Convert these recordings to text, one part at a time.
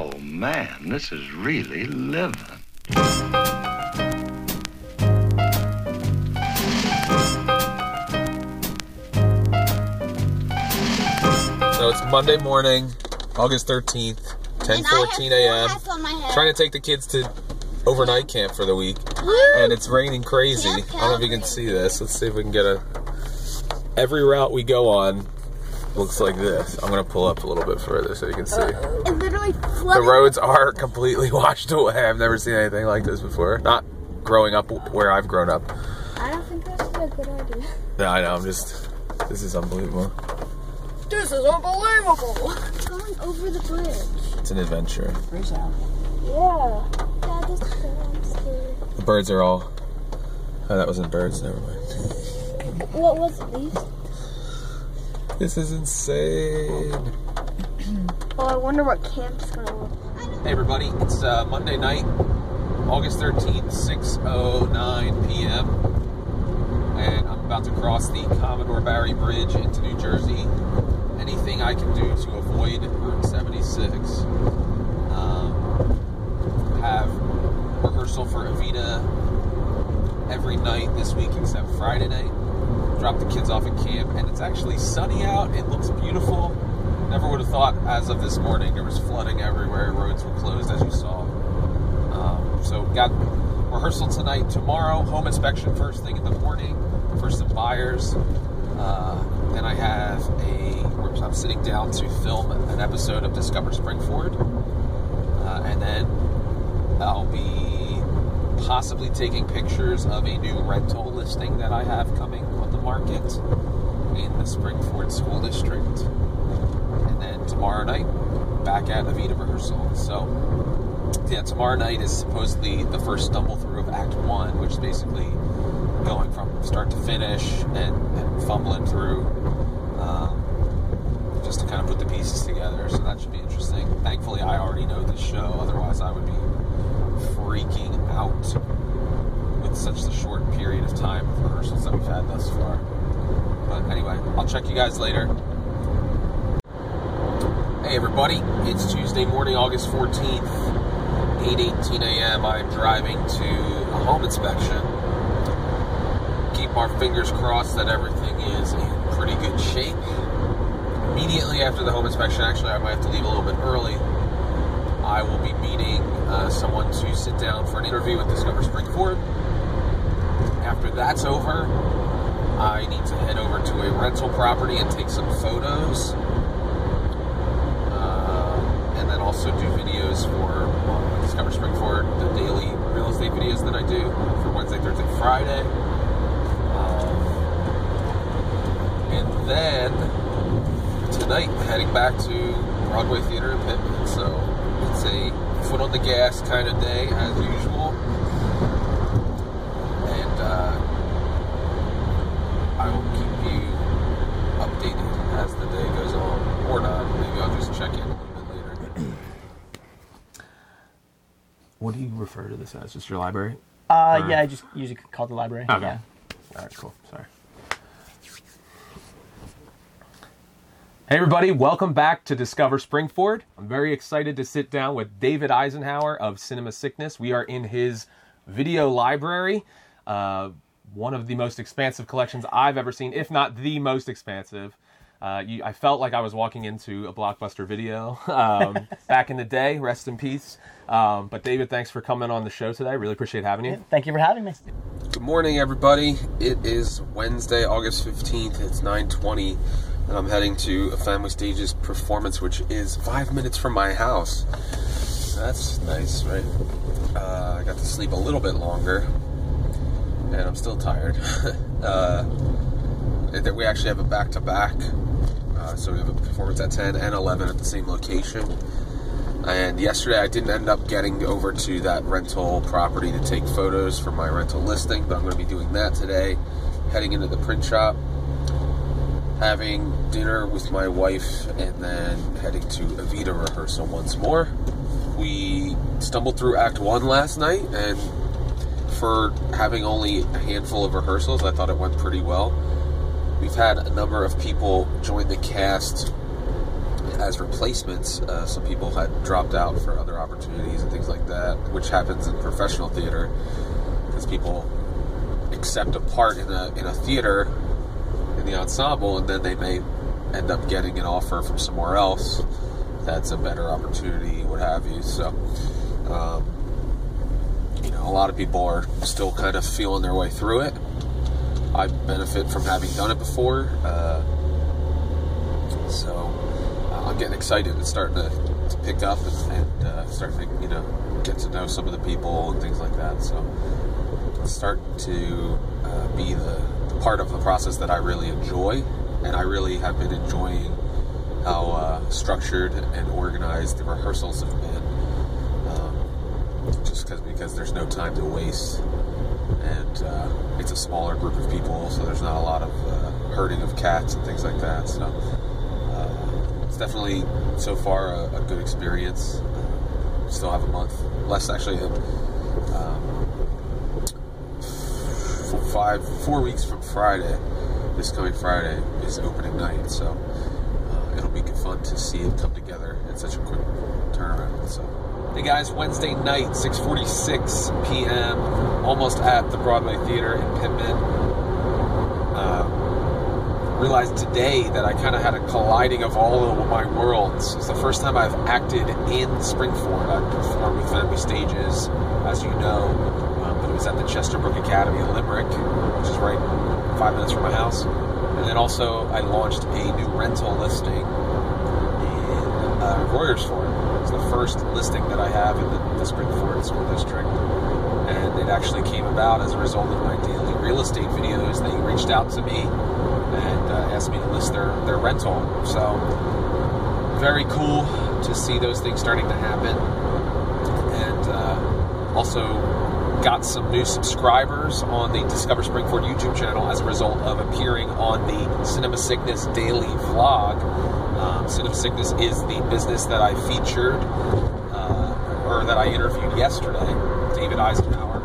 Oh, man, this is really living. So it's Monday morning, August 13th, 10:14 a.m. Trying to take the kids to overnight camp for the week, and it's raining crazy. I don't know if you can see this. Let's see if we can get a. Every route we go on looks like this. I'm gonna pull up a little bit further so you can see. It literally The roads are completely washed away. I've never seen anything like this before. Not growing up where I've grown up. I don't think that's a good idea. No, I know. I'm just. This is unbelievable. This is unbelievable. Going over the bridge. It's an adventure. Yeah. This is. The birds are all. Oh, that wasn't birds. Never mind. What was it, these? This is insane. Oh, I wonder what camp's gonna look Hey everybody, it's uh, Monday night, August 13th, 6.09 p.m. And I'm about to cross the Commodore Barry Bridge into New Jersey. Anything I can do to avoid Route 76. Um, have rehearsal for Evita every night this week except Friday night. Drop the kids off at camp, and it's actually sunny out. It looks beautiful. Never would have thought, as of this morning, there was flooding everywhere. Roads were closed, as you saw. Um, so, got rehearsal tonight. Tomorrow, home inspection first thing in the morning for some buyers. Uh, then I have a. I'm sitting down to film an episode of Discover Springford, uh, and then I'll be possibly taking pictures of a new rental listing that I have coming the market in the Springford School District. And then tomorrow night, back at Evita rehearsal. So, yeah, tomorrow night is supposedly the first stumble through of Act One, which is basically going from start to finish and, and fumbling through um, just to kind of put the pieces together. So that should be interesting. Thankfully, I already know this show, otherwise, I would be freaking out such a short period of time of rehearsals that we've had thus far. But anyway, I'll check you guys later. Hey everybody, it's Tuesday morning, August 14th, 8:18 a.m. I'm driving to a home inspection. Keep our fingers crossed that everything is in pretty good shape. Immediately after the home inspection, actually, I might have to leave a little bit early. I will be meeting uh, someone to sit down for an interview with Discover Springford. After that's over, I need to head over to a rental property and take some photos. Uh, and then also do videos for uh, Discover Springford, the daily real estate videos that I do for Wednesday, Thursday, Friday. Um, and then tonight, heading back to Broadway Theater in Pitman. So it's a foot on the gas kind of day as usual. And uh, I will keep you updated as the day goes on. Or not. Maybe I'll just check in a little bit later. What do you refer to this as? Just your library? Uh, Or- yeah, I just usually call it the library. Okay. Yeah. All right, cool. Sorry. Hey, everybody, welcome back to Discover Springford. I'm very excited to sit down with David Eisenhower of Cinema Sickness. We are in his video library, uh, one of the most expansive collections I've ever seen, if not the most expansive. Uh, you, I felt like I was walking into a blockbuster video um, back in the day. Rest in peace. Um, but David, thanks for coming on the show today. Really appreciate having you. Thank you for having me. Good morning, everybody. It is Wednesday, August 15th. It's 9:20, and I'm heading to a Family Stages performance, which is five minutes from my house. That's nice, right? Uh, I got to sleep a little bit longer, and I'm still tired. uh, we actually have a back-to-back, uh, so we have a performance at 10 and 11 at the same location. And yesterday I didn't end up getting over to that rental property to take photos for my rental listing, but I'm going to be doing that today. Heading into the print shop, having dinner with my wife, and then heading to Evita rehearsal once more. We stumbled through Act 1 last night, and for having only a handful of rehearsals, I thought it went pretty well. We've had a number of people join the cast as replacements. Uh, some people had dropped out for other opportunities and things like that, which happens in professional theater because people accept a part in a in a theater in the ensemble, and then they may end up getting an offer from somewhere else that's a better opportunity, what have you. So, um, you know, a lot of people are still kind of feeling their way through it. I benefit from having done it before, uh, so uh, I'm getting excited. It's starting to, to pick up and, and uh, to, you know, get to know some of the people and things like that. So, start to uh, be the, the part of the process that I really enjoy, and I really have been enjoying how uh, structured and organized the rehearsals have been. Um, just because there's no time to waste, and uh, it's a smaller group of people, so there's not a lot of uh, herding of cats and things like that. So uh, it's definitely so far a, a good experience. Still have a month, less actually. Um, five, four weeks from Friday, this coming Friday is opening night. So it'll be fun to see it come together in such a quick turnaround. So, hey guys, Wednesday night, 6:46 p.m., almost at the Broadway Theater in Pitman. Um, realized today that I kind of had a colliding of all of my worlds. It's the first time I've acted in Springford. I've performed with Family Stages, as you know, um, but it was at the Chesterbrook Academy in Limerick, which is right five minutes from my house. And then also, I launched a new rental listing in uh, Royersford. It's the first listing that I have in the, the Springford School District. And it actually came about as a result of my daily real estate videos. They reached out to me and uh, asked me to list their, their rental. So, very cool to see those things starting to happen. And uh, also, got some new subscribers on the Discover Springford YouTube channel as a result of appearing on the Cinema Sickness daily vlog. Um, Cinema Sickness is the business that I featured uh, or that I interviewed yesterday, David Eisenhower.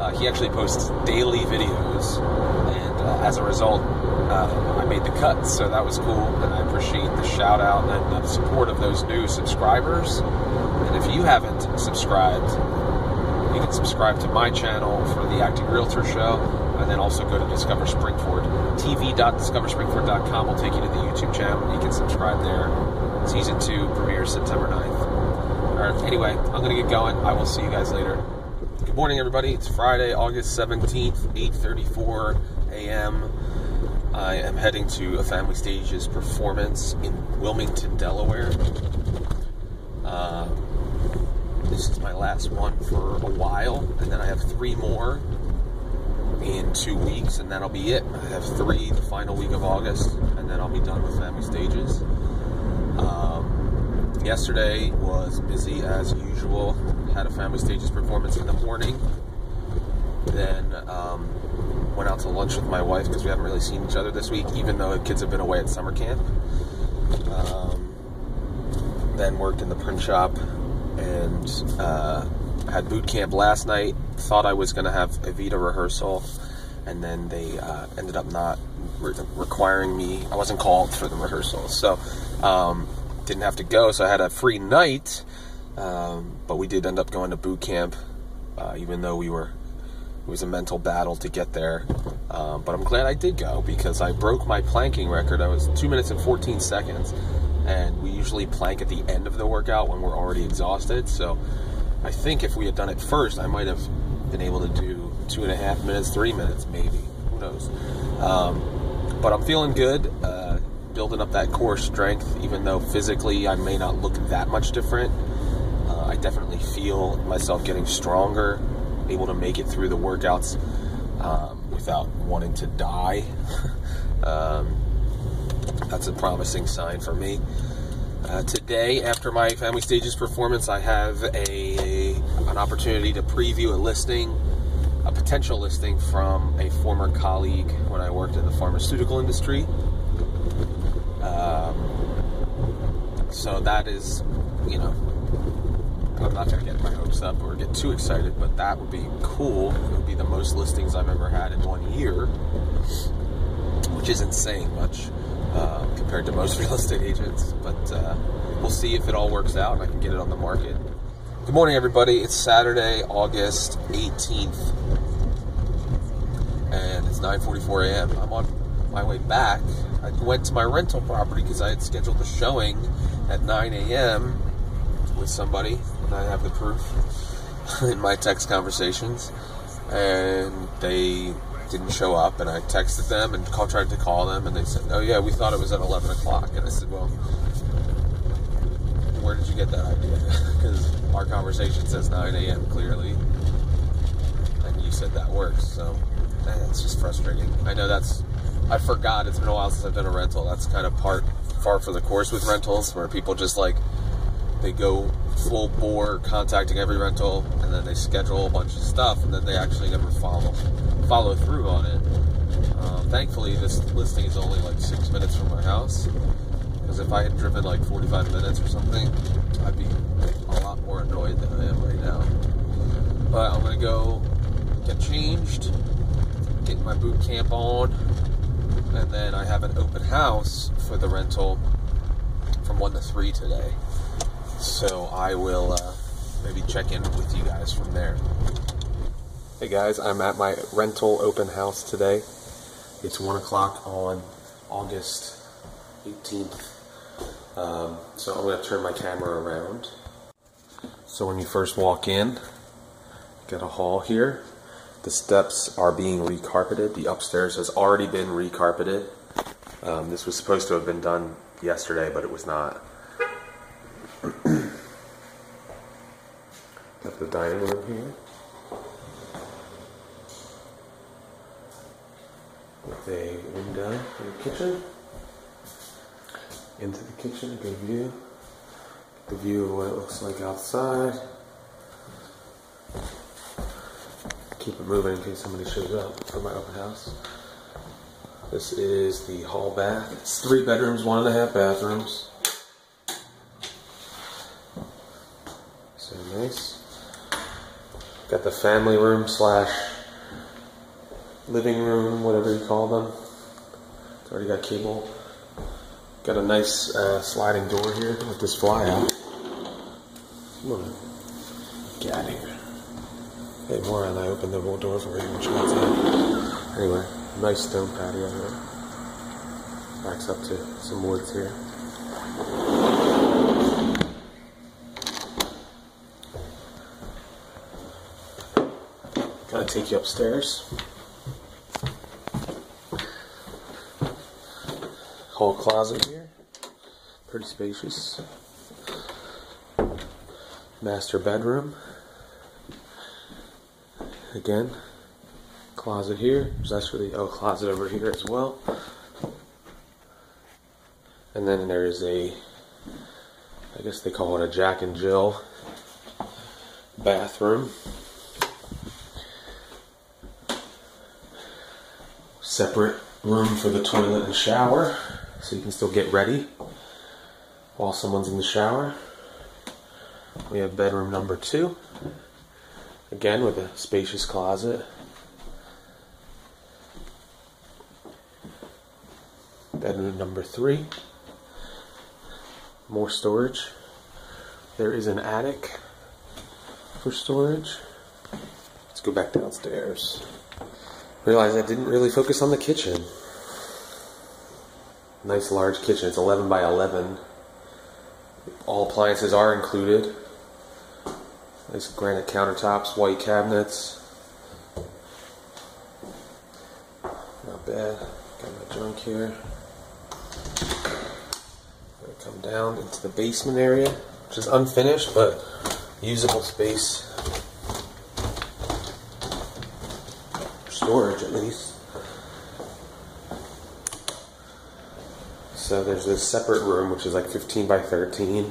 Uh, he actually posts daily videos, and uh, as a result, uh, I made the cut, so that was cool, and I appreciate the shout out and the support of those new subscribers. And if you haven't subscribed, you can subscribe to my channel for the Acting Realtor Show, and then also go to Discover Springford. TV.discoverspringford.com will take you to the YouTube channel. You can subscribe there. Season 2 premieres September 9th. All right, anyway, I'm going to get going. I will see you guys later. Good morning, everybody. It's Friday, August 17th, 8.34 a.m. I am heading to a Family Stages performance in Wilmington, Delaware. Uh, this is my last one for a while, and then I have three more in two weeks, and that'll be it. I have three the final week of August, and then I'll be done with Family Stages. Um, yesterday was busy as usual. Had a Family Stages performance in the morning. Then um, went out to lunch with my wife because we haven't really seen each other this week, even though the kids have been away at summer camp. Um, then worked in the print shop and uh, had boot camp last night. Thought I was going to have Evita rehearsal, and then they uh, ended up not re- requiring me. I wasn't called for the rehearsal, so um, didn't have to go. So I had a free night, um, but we did end up going to boot camp, uh, even though we were. It was a mental battle to get there, um, but I'm glad I did go because I broke my planking record. I was two minutes and 14 seconds and we usually plank at the end of the workout when we're already exhausted. So I think if we had done it first, I might have been able to do two and a half minutes, three minutes, maybe. Who knows? Um, but I'm feeling good, uh, building up that core strength, even though physically I may not look that much different. Uh, I definitely feel myself getting stronger, able to make it through the workouts um, without wanting to die. um, that's a promising sign for me. Uh, today, after my Family Stages performance, I have a an opportunity to preview a listing, a potential listing from a former colleague when I worked in the pharmaceutical industry. Um, so that is, you know, I'm not going to get my hopes up or get too excited, but that would be cool. It would be the most listings I've ever had in one year, which isn't saying much. Um, compared to most real estate agents. But uh, we'll see if it all works out and I can get it on the market. Good morning, everybody. It's Saturday, August 18th, and it's 9:44 a.m. I'm on my way back. I went to my rental property because I had scheduled a showing at 9 a.m. with somebody, and I have the proof in my text conversations. And they didn't show up, and I texted them and call, tried to call them, and they said, "Oh yeah, we thought it was at 11 o'clock." And I said, "Well, where did you get that idea? Because our conversation says 9 a.m. clearly, and you said that works. So it's just frustrating. I know that's. I forgot. It's been a while since I've done a rental. That's kind of part far for the course with rentals, where people just like they go full bore contacting every rental, and then they schedule a bunch of stuff, and then they actually never follow follow through on it. Um, thankfully, this listing is only like six minutes from my house. Because if I had driven like 45 minutes or something, I'd be a lot more annoyed than I am right now. But I'm gonna go get changed, get my boot camp on, and then I have an open house for the rental from 1 to 3 today. So I will uh, maybe check in with you guys from there. Hey guys, I'm at my rental open house today. It's 1 o'clock on August 18th. Um, so I'm going to turn my camera around. So when you first walk in, get a hall here. The steps are being recarpeted. The upstairs has already been recarpeted. Um, this was supposed to have been done yesterday, but it was not. Got the dining room here. With a window in the kitchen. Into the kitchen, good view. The view of what it looks like outside. Keep it moving in case somebody shows up for my open house. This is the hall bath. It's three bedrooms, one and a half bathrooms. So nice. Got the family room slash living room, whatever you call them. It's already got cable. Got a nice uh, sliding door here with this fly out. Come on. Get out of here. Hey, moron, I opened the whole door for you. You want to Anyway, nice stone patio here. Backs up to some woods here. Take you upstairs. Whole closet here. Pretty spacious. Master bedroom. Again, closet here. There's actually a closet over here as well. And then there is a, I guess they call it a Jack and Jill bathroom. Separate room for the toilet and shower, so you can still get ready while someone's in the shower. We have bedroom number two, again with a spacious closet. Bedroom number three, more storage. There is an attic for storage. Let's go back downstairs. Realized I didn't really focus on the kitchen. Nice large kitchen. It's 11 by 11. All appliances are included. Nice granite countertops, white cabinets. Not bad. Got my junk here. Gonna come down into the basement area, which is unfinished but usable space. Storage at least. So there's this separate room which is like 15 by 13.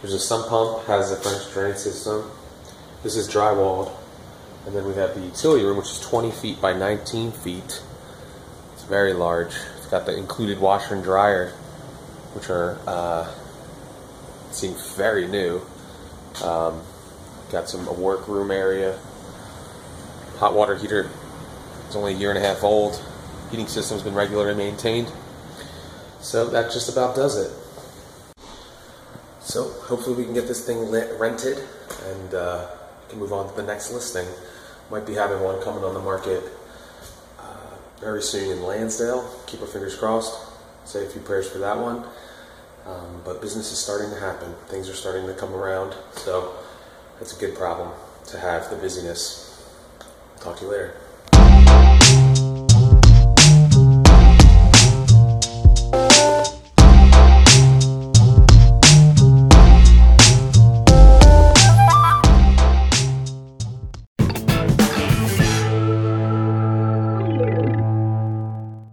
There's a sump pump, has a French drain system. This is drywalled. And then we have the utility room, which is 20 feet by 19 feet. It's very large. It's got the included washer and dryer, which are uh, seem very new. Um, got some a workroom area. Hot water heater. It's only a year and a half old. Heating system's been regularly maintained. So that just about does it. So hopefully we can get this thing lit, rented and uh, can move on to the next listing. Might be having one coming on the market uh, very soon in Lansdale. Keep our fingers crossed. Say a few prayers for that one. Um, but business is starting to happen. Things are starting to come around. So that's a good problem to have the busyness. Talk to you later.